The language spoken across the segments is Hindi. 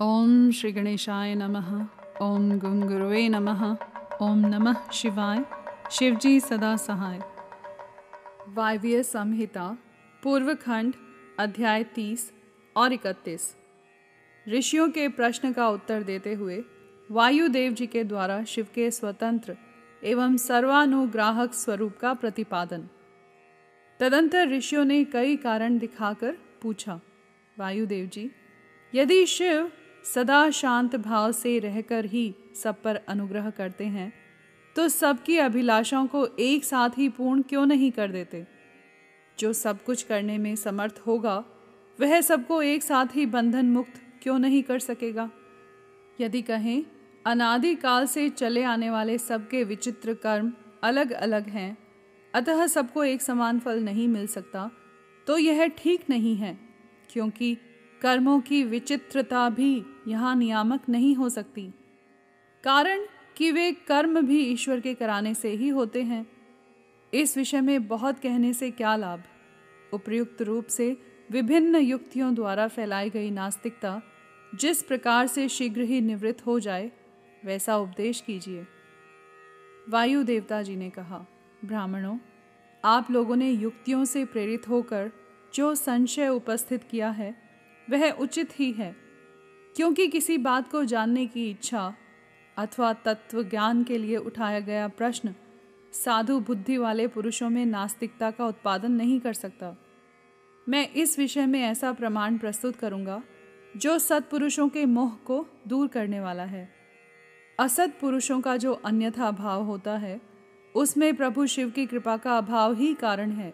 ओम श्री गणेशाय नमः। ओम गुंगुरुवे नमः। ओम नमः शिवाय। शिवजी सदा सहाय। वायव्य संहिता पूर्व खंड अध्याय तीस और इकतीस। ऋषियों के प्रश्न का उत्तर देते हुए वायुदेव जी के द्वारा शिव के स्वतंत्र एवं सर्वानुग्राहक स्वरूप का प्रतिपादन। तदंतर ऋषियों ने कई कारण दिखाकर पूछा, वायुदेव जी, यदि शिव सदा शांत भाव से रहकर ही सब पर अनुग्रह करते हैं तो सबकी अभिलाषाओं को एक साथ ही पूर्ण क्यों नहीं कर देते? जो सब कुछ करने में समर्थ होगा, वह सबको एक साथ ही बंधन मुक्त क्यों नहीं कर सकेगा? यदि कहें अनादिकाल से चले आने वाले सबके विचित्र कर्म अलग अलग हैं, अतः सबको एक समान फल नहीं मिल सकता तो यह ठीक नहीं है, क्योंकि कर्मों की विचित्रता भी यहाँ नियामक नहीं हो सकती। कारण कि वे कर्म भी ईश्वर के कराने से ही होते हैं। इस विषय में बहुत कहने से क्या लाभ? उपयुक्त रूप से विभिन्न युक्तियों द्वारा फैलाई गई नास्तिकता जिस प्रकार से शीघ्र ही निवृत्त हो जाए, वैसा उपदेश कीजिए। वायु देवता जी ने कहा, ब्राह्मणों, आप लोगों ने युक्तियों से प्रेरित होकर जो संशय उपस्थित किया है वह उचित ही है, क्योंकि किसी बात को जानने की इच्छा अथवा तत्व ज्ञान के लिए उठाया गया प्रश्न साधु बुद्धि वाले पुरुषों में नास्तिकता का उत्पादन नहीं कर सकता। मैं इस विषय में ऐसा प्रमाण प्रस्तुत करूँगा, जो सत्पुरुषों के मोह को दूर करने वाला है। असत पुरुषों का जो अन्यथा भाव होता है, उसमें प्रभु शिव की कृपा का अभाव ही कारण है।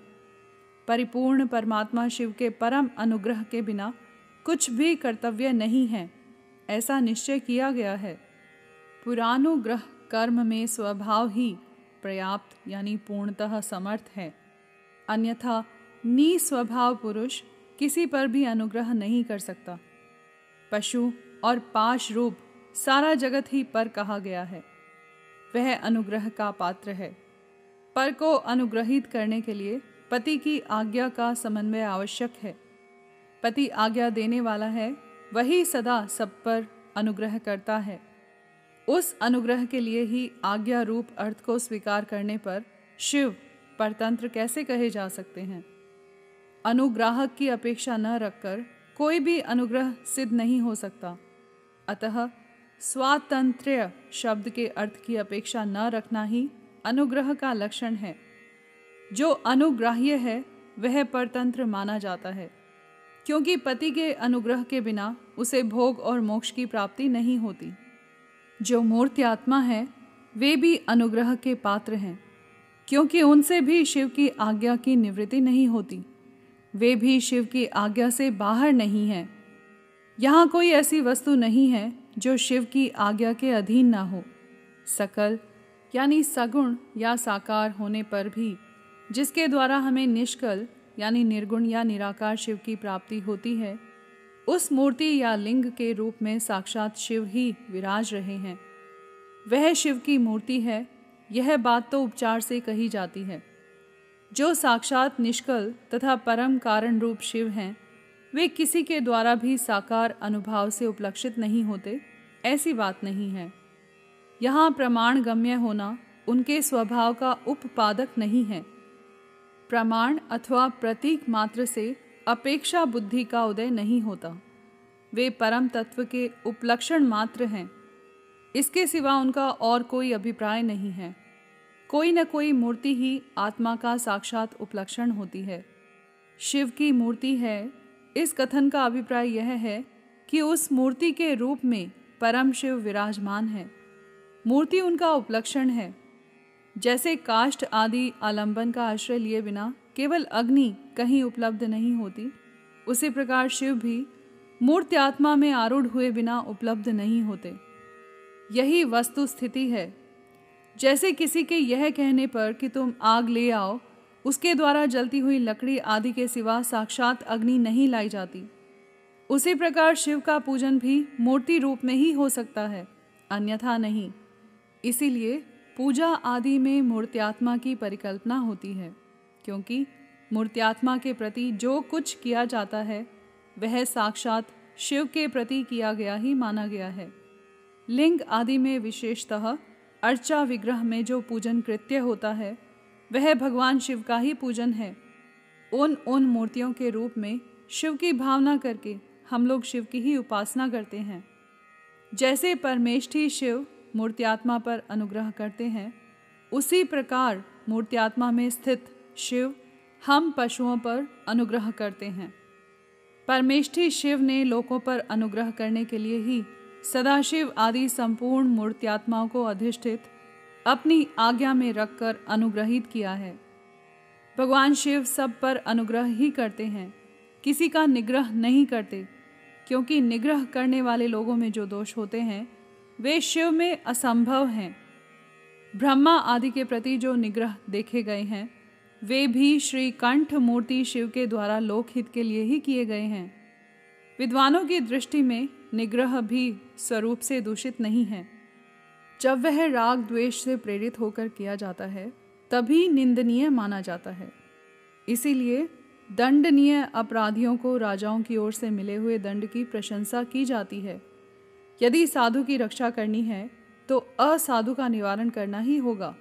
परिपूर्ण परमात्मा शिव के परम अनुग्रह के बिना कुछ भी कर्तव्य नहीं है, ऐसा निश्चय किया गया है। पुरानुग्रह कर्म में स्वभाव ही पर्याप्त यानी पूर्णतः समर्थ है। अन्यथा निस्वभाव पुरुष किसी पर भी अनुग्रह नहीं कर सकता। पशु और पाश रूप सारा जगत ही पर कहा गया है। वह अनुग्रह का पात्र है। पर को अनुग्रहित करने के लिए पति की आज्ञा का समन्वय आवश्यक है। पति आज्ञा देने वाला है, वही सदा सब पर अनुग्रह करता है। उस अनुग्रह के लिए ही आज्ञा रूप अर्थ को स्वीकार करने पर शिव परतंत्र कैसे कहे जा सकते हैं? अनुग्राहक की अपेक्षा न रखकर कोई भी अनुग्रह सिद्ध नहीं हो सकता। अतः स्वातंत्र्य शब्द के अर्थ की अपेक्षा न रखना ही अनुग्रह का लक्षण है। जो अनुग्राह्य है, वह परतंत्र माना जाता है। क्योंकि पति के अनुग्रह के बिना उसे भोग और मोक्ष की प्राप्ति नहीं होती। जो मूर्ति आत्मा है, वे भी अनुग्रह के पात्र हैं, क्योंकि उनसे भी शिव की आज्ञा की निवृत्ति नहीं होती। वे भी शिव की आज्ञा से बाहर नहीं हैं। यहाँ कोई ऐसी वस्तु नहीं है, जो शिव की आज्ञा के अधीन ना हो। सकल, यानी सगुण या साकार होने पर भी, जिसके द्वारा हमें निष्कल यानी निर्गुण या निराकार शिव की प्राप्ति होती है, उस मूर्ति या लिंग के रूप में साक्षात शिव ही विराज रहे हैं। वह शिव की मूर्ति है, यह बात तो उपचार से कही जाती है। जो साक्षात निष्कल तथा परम कारण रूप शिव हैं, वे किसी के द्वारा भी साकार अनुभाव से उपलक्षित नहीं होते, ऐसी बात नहीं है। यहाँ प्रमाण गम्य होना उनके स्वभाव का उपपादक नहीं है। प्रमाण अथवा प्रतीक मात्र से अपेक्षा बुद्धि का उदय नहीं होता। वे परम तत्व के उपलक्षण मात्र हैं। इसके सिवा उनका और कोई अभिप्राय नहीं है। कोई न कोई मूर्ति ही आत्मा का साक्षात उपलक्षण होती है। शिव की मूर्ति है। इस कथन का अभिप्राय यह है कि उस मूर्ति के रूप में परम शिव विराजमान है। मूर्ति उनका उपलक्षण है। जैसे काष्ठ आदि आलंबन का आश्रय लिए बिना केवल अग्नि कहीं उपलब्ध नहीं होती, उसी प्रकार शिव भी मूर्ति आत्मा में आरूढ़ हुए बिना उपलब्ध नहीं होते। यही वस्तु स्थिति है। जैसे किसी के यह कहने पर कि तुम आग ले आओ, उसके द्वारा जलती हुई लकड़ी आदि के सिवा साक्षात अग्नि नहीं लाई जाती। उसी प्रकार शिव का पूजन भी मूर्ति रूप में ही हो सकता है, अन्यथा नहीं। इसीलिए पूजा आदि में मूर्त्यात्मा की परिकल्पना होती है, क्योंकि मूर्त्यात्मा के प्रति जो कुछ किया जाता है, वह साक्षात शिव के प्रति किया गया ही माना गया है। लिंग आदि में विशेषतः अर्चा विग्रह में जो पूजन कृत्य होता है, वह भगवान शिव का ही पूजन है। उन उन मूर्तियों के रूप में शिव की भावना करके हम लोग शिव की ही उपासना करते हैं। जैसे परमेष्ठी शिव मूर्त्यात्मा पर अनुग्रह करते हैं। उसी प्रकार मूर्त्यात्मा में स्थित शिव हम पशुओं पर अनुग्रह करते हैं। परमेष्ठी शिव ने लोगों पर अनुग्रह करने के लिए ही सदाशिव आदि संपूर्ण मूर्त्यात्माओं को अधिष्ठित अपनी आज्ञा में रखकर अनुग्रहित किया है। भगवान शिव सब पर अनुग्रह ही करते हैं। किसी का निग्रह नहीं करते, क्योंकि निग्रह करने वाले लोगों में जो दोष होते हैं वे शिव में असंभव हैं। ब्रह्मा आदि के प्रति जो निग्रह देखे गए हैं, वे भी श्री कंठ मूर्ति शिव के द्वारा लोकहित के लिए ही किए गए हैं। विद्वानों की दृष्टि में निग्रह भी स्वरूप से दूषित नहीं है। जब वह राग द्वेष से प्रेरित होकर किया जाता है, तभी निंदनीय माना जाता है। इसीलिए दंडनीय अपराधियों को राजाओं की ओर से मिले हुए दंड की प्रशंसा की जाती है। यदि साधु की रक्षा करनी है तो असाधु का निवारण करना ही होगा।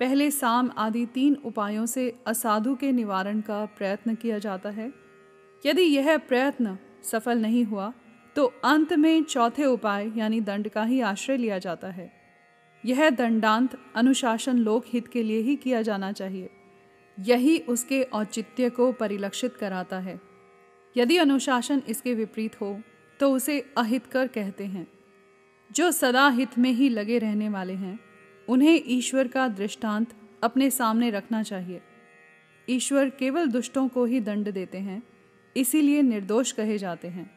पहले साम आदि तीन उपायों से असाधु के निवारण का प्रयत्न किया जाता है। यदि यह प्रयत्न सफल नहीं हुआ तो अंत में चौथे उपाय यानी दंड का ही आश्रय लिया जाता है। यह दंडांत अनुशासन लोक हित के लिए ही किया जाना चाहिए। यही उसके औचित्य को परिलक्षित कराता है। यदि अनुशासन इसके विपरीत हो तो उसे अहितकर कहते हैं। जो सदा हित में ही लगे रहने वाले हैं, उन्हें ईश्वर का दृष्टांत अपने सामने रखना चाहिए। ईश्वर केवल दुष्टों को ही दंड देते हैं, इसीलिए निर्दोष कहे जाते हैं।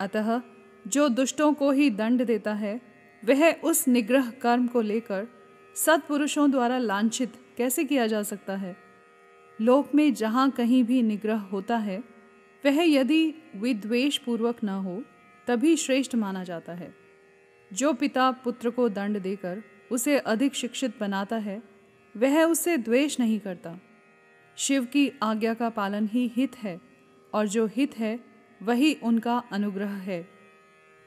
अतः जो दुष्टों को ही दंड देता है, वह उस निग्रह कर्म को लेकर सत्पुरुषों द्वारा लांछित कैसे किया जा सकता है? लोक में जहाँ कहीं भी निग्रह होता है, वह यदि विद्वेश पूर्वक न हो तभी श्रेष्ठ माना जाता है। जो पिता पुत्र को दंड देकर उसे अधिक शिक्षित बनाता है, वह उससे द्वेष नहीं करता। शिव की आज्ञा का पालन ही हित है, और जो हित है, वही उनका अनुग्रह है।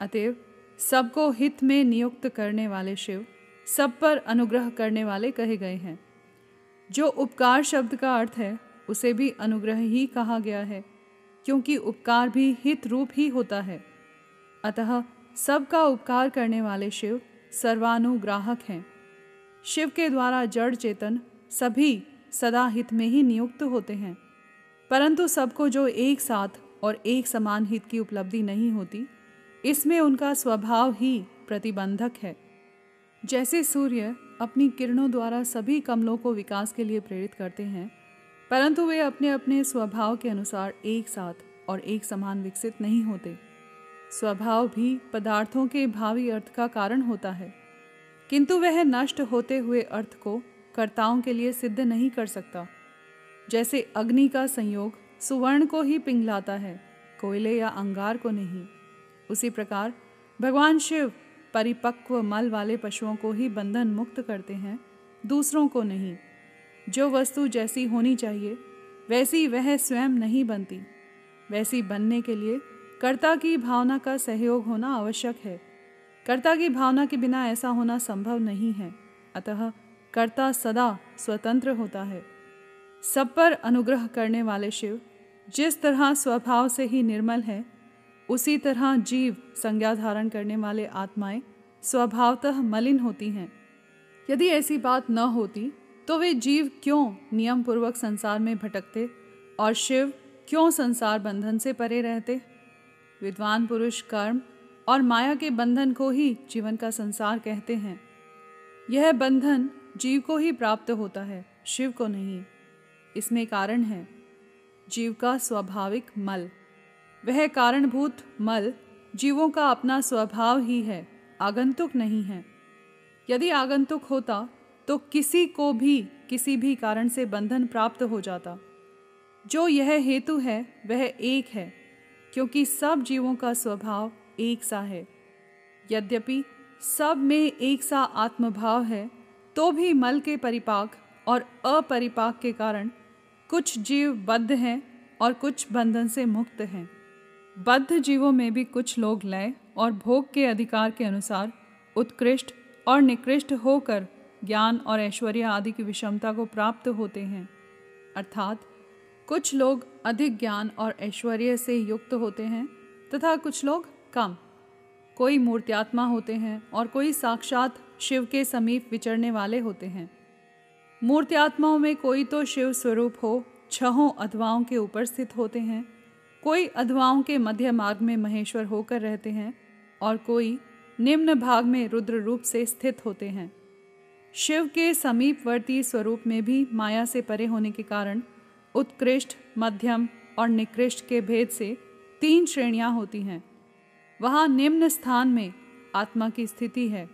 अतएव, सबको हित में नियुक्त करने वाले शिव, सब पर अनुग्रह करने वाले कहे गए हैं। जो उपकार शब्द का अर्थ है, उसे भी अनुग्रह ही कहा गया है, क्योंकि उपकार भी हित रूप ही होता है। अतः सबका उपकार करने वाले शिव सर्वानुग्राहक हैं। शिव के द्वारा जड़ चेतन सभी सदा हित में ही नियुक्त होते हैं। परंतु सबको जो एक साथ और एक समान हित की उपलब्धि नहीं होती, इसमें उनका स्वभाव ही प्रतिबंधक है। जैसे सूर्य अपनी किरणों द्वारा सभी कमलों को विकास के लिए प्रेरित करते हैं, परंतु वे अपने अपने स्वभाव के अनुसार एक साथ और एक समान विकसित नहीं होते। स्वभाव भी पदार्थों के भावी अर्थ का कारण होता है। किंतु वह नष्ट होते हुए अर्थ को कर्ताओं के लिए सिद्ध नहीं कर सकता। जैसे अग्नि का संयोग सुवर्ण को ही पिंगलाता है, कोयले या अंगार को नहीं। उसी प्रकार भगवान शिव परिपक्व मल वाले पशुओं को ही बंधन मुक्त करते हैं, दूसरों को नहीं। जो वस्तु जैसी होनी चाहिए, वैसी वह स्वयं नहीं बनती। वैसी बनने के लिए कर्ता की भावना का सहयोग होना आवश्यक है। कर्ता की भावना के बिना ऐसा होना संभव नहीं है। अतः कर्ता सदा स्वतंत्र होता है। सब पर अनुग्रह करने वाले शिव, जिस तरह स्वभाव से ही निर्मल है, उसी तरह जीव संज्ञा धारण करने वाले आत्माएँ स्वभावतः मलिन होती हैं। यदि ऐसी बात न होती तो वे जीव क्यों नियम पूर्वक संसार में भटकते और शिव क्यों संसार बंधन से परे रहते? विद्वान पुरुष कर्म और माया के बंधन को ही जीवन का संसार कहते हैं। यह बंधन जीव को ही प्राप्त होता है, शिव को नहीं। इसमें कारण है, जीव का स्वाभाविक मल। वह कारणभूत मल जीवों का अपना स्वभाव ही है, आगंतुक नहीं है। यदि आगंतुक होता तो किसी को भी, किसी भी कारण से बंधन प्राप्त हो जाता। जो यह हेतु है, वह एक है। क्योंकि सब जीवों का स्वभाव एक सा है। यद्यपि सब में एक सा आत्मभाव है तो भी मल के परिपाक और अपरिपाक के कारण कुछ जीव बद्ध हैं और कुछ बंधन से मुक्त हैं। बद्ध जीवों में भी कुछ लोग लय और भोग के अधिकार के अनुसार उत्कृष्ट और निकृष्ट होकर ज्ञान और ऐश्वर्य आदि की विषमता को प्राप्त होते हैं। अर्थात कुछ लोग अधिक ज्ञान और ऐश्वर्य से युक्त होते हैं तथा कुछ लोग कम। कोई मूर्त्यात्मा होते हैं और कोई साक्षात शिव के समीप विचरने वाले होते हैं। मूर्त्यात्माओं में कोई तो शिव स्वरूप हो, छहों अधवाओं के ऊपर स्थित होते हैं। कोई अधवाओं के मध्य मार्ग में महेश्वर होकर रहते हैं और कोई निम्न भाग में रुद्र रूप से स्थित होते हैं। शिव के समीपवर्ती स्वरूप में भी माया से परे होने के कारण उत्कृष्ट, मध्यम और निकृष्ट के भेद से तीन श्रेणियाँ होती हैं। वहाँ निम्न स्थान में आत्मा की स्थिति है,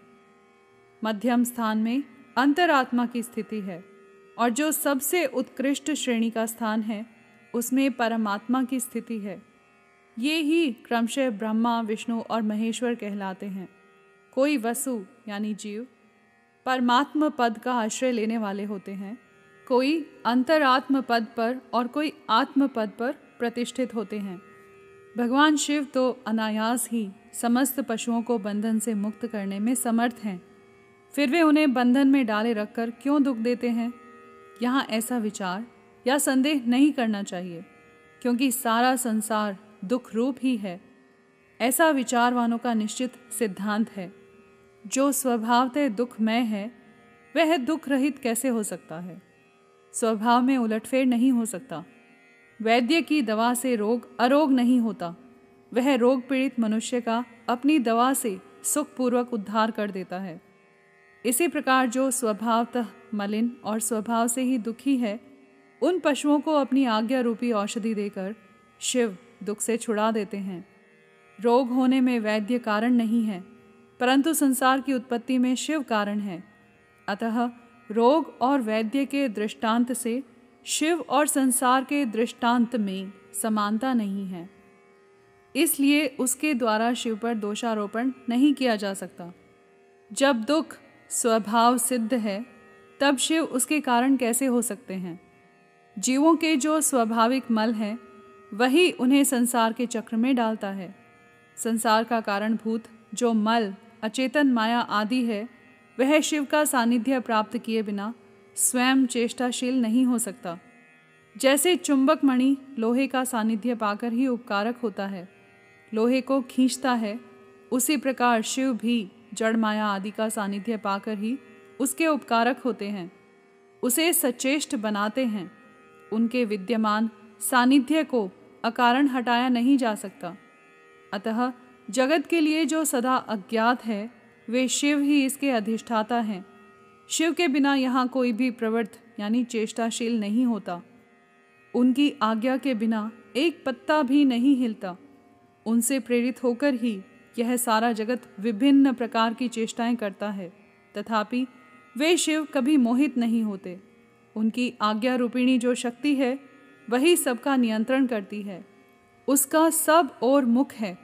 मध्यम स्थान में अंतरात्मा की स्थिति है, और जो सबसे उत्कृष्ट श्रेणी का स्थान है, उसमें परमात्मा की स्थिति है। ये ही क्रमशः ब्रह्मा, विष्णु और महेश्वर कहलाते हैं। कोई वसु, यानी जीव, परमात्म पद का आश्रय लेने वाले होते हैं कोई अंतरात्म पद पर और कोई आत्म पद पर प्रतिष्ठित होते हैं। भगवान शिव तो अनायास ही समस्त पशुओं को बंधन से मुक्त करने में समर्थ हैं। फिर वे उन्हें बंधन में डाले रखकर क्यों दुख देते हैं? यहाँ ऐसा विचार या संदेह नहीं करना चाहिए, क्योंकि सारा संसार दुख रूप ही है। ऐसा विचारवानों का निश्चित सिद्धांत है। जो स्वभावतः दुखमय है, वह दुख रहित कैसे हो सकता है? स्वभाव में उलटफेर नहीं हो सकता। वैद्य की दवा से रोग अरोग नहीं होता। वह रोग पीड़ित मनुष्य का अपनी दवा से सुखपूर्वक उद्धार कर देता है। इसी प्रकार जो स्वभावतः मलिन और स्वभाव से ही दुखी है, उन पशुओं को अपनी आज्ञा रूपी औषधि देकर शिव दुख से छुड़ा देते हैं। रोग होने में वैद्य कारण नहीं है, परंतु संसार की उत्पत्ति में शिव कारण है। अतः रोग और वैद्य के दृष्टांत से, शिव और संसार के दृष्टांत में समानता नहीं है। इसलिए उसके द्वारा शिव पर दोषारोपण नहीं किया जा सकता। जब दुख स्वभाव सिद्ध है, तब शिव उसके कारण कैसे हो सकते हैं? जीवों के जो स्वाभाविक मल हैं, वही उन्हें संसार के चक्र में डालता है। संसार का कारण भूत जो मल, अचेतन माया आदि है वह शिव का सानिध्य प्राप्त किए बिना स्वयं चेष्टाशील नहीं हो सकता। जैसे चुंबक मणि लोहे का सानिध्य पाकर ही उपकारक होता है, लोहे को खींचता है, उसी प्रकार शिव भी जड़ माया आदि का सानिध्य पाकर ही उसके उपकारक होते हैं, उसे सचेष्ट बनाते हैं। उनके विद्यमान सानिध्य को अकारण हटाया नहीं जा सकता। अतः जगत के लिए जो सदा अज्ञात है वे शिव ही इसके अधिष्ठाता हैं। शिव के बिना यहाँ कोई भी प्रवृत्त, यानी चेष्टाशील नहीं होता। उनकी आज्ञा के बिना एक पत्ता भी नहीं हिलता। उनसे प्रेरित होकर ही यह सारा जगत विभिन्न प्रकार की चेष्टाएँ करता है। तथापि वे शिव कभी मोहित नहीं होते। उनकी आज्ञा रूपिणी जो शक्ति है, वही सबका नियंत्रण करती है। उसका सब और मुख है।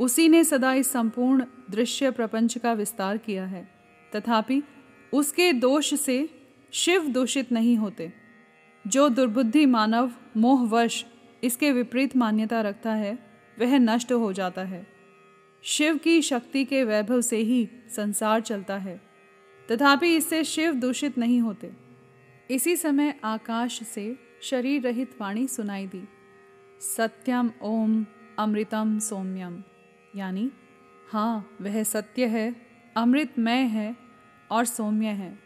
उसी ने सदा इस संपूर्ण दृश्य प्रपंच का विस्तार किया है। तथापि, उसके दोष से शिव दूषित नहीं होते। जो दुर्बुद्धि मानव मोहवश इसके विपरीत मान्यता रखता है, वह नष्ट हो जाता है। शिव की शक्ति के वैभव से ही संसार चलता है। तथापि, इससे शिव दूषित नहीं होते। इसी समय आकाश से शरीर रहित वाणी सुनाई दी। सत्यम ओम अमृतम सौम्यम, यानी हाँ वह सत्य है अमृतमय है और सौम्य है।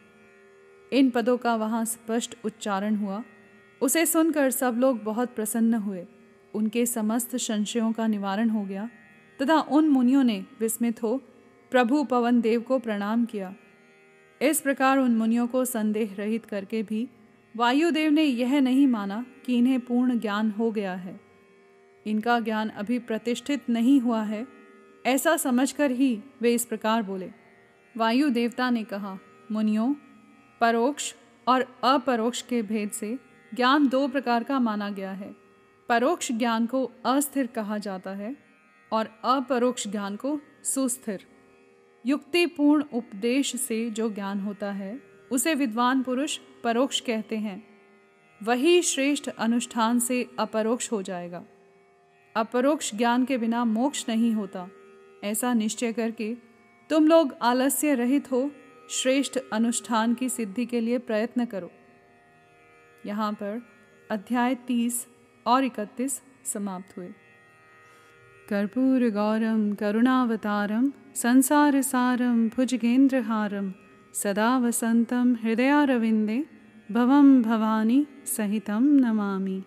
इन पदों का वहाँ स्पष्ट उच्चारण हुआ। उसे सुनकर सब लोग बहुत प्रसन्न हुए। उनके समस्त संशयों का निवारण हो गया तथा उन मुनियों ने विस्मित हो प्रभु पवन देव को प्रणाम किया। इस प्रकार उन मुनियों को संदेह रहित करके भी वायुदेव ने यह नहीं माना कि इन्हें पूर्ण ज्ञान हो गया है। इनका ज्ञान अभी प्रतिष्ठित नहीं हुआ है। ऐसा समझकर ही वे इस प्रकार बोले। वायु देवता ने कहा, मुनियों, परोक्ष और अपरोक्ष के भेद से ज्ञान दो प्रकार का माना गया है। परोक्ष ज्ञान को अस्थिर कहा जाता है और अपरोक्ष ज्ञान को सुस्थिर। युक्तिपूर्ण उपदेश से जो ज्ञान होता है, उसे विद्वान पुरुष परोक्ष कहते हैं। वही श्रेष्ठ अनुष्ठान से अपरोक्ष हो जाएगा। अपरोक्ष ज्ञान के बिना मोक्ष नहीं होता। ऐसा निश्चय करके तुम लोग आलस्य रहित हो, श्रेष्ठ अनुष्ठान की सिद्धि के लिए प्रयत्न करो। यहाँ पर अध्याय तीस और इकतीस समाप्त हुए। कर्पूर गौरम, करुणावतारम संसार सारम भुजगेंद्रहारम सदा वसंतम हृदयारविंदे भवम भवानी सहितम नमामि।